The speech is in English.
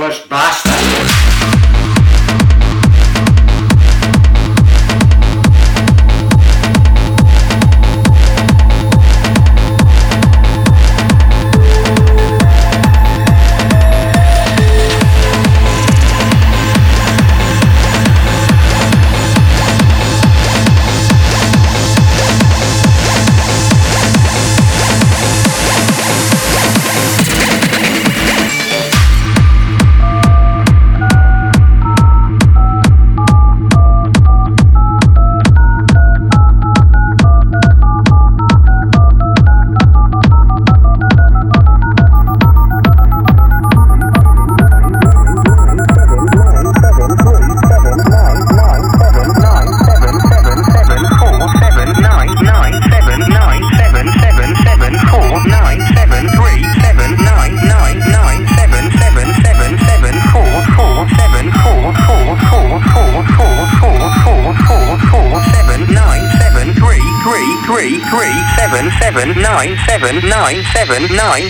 tone. Useless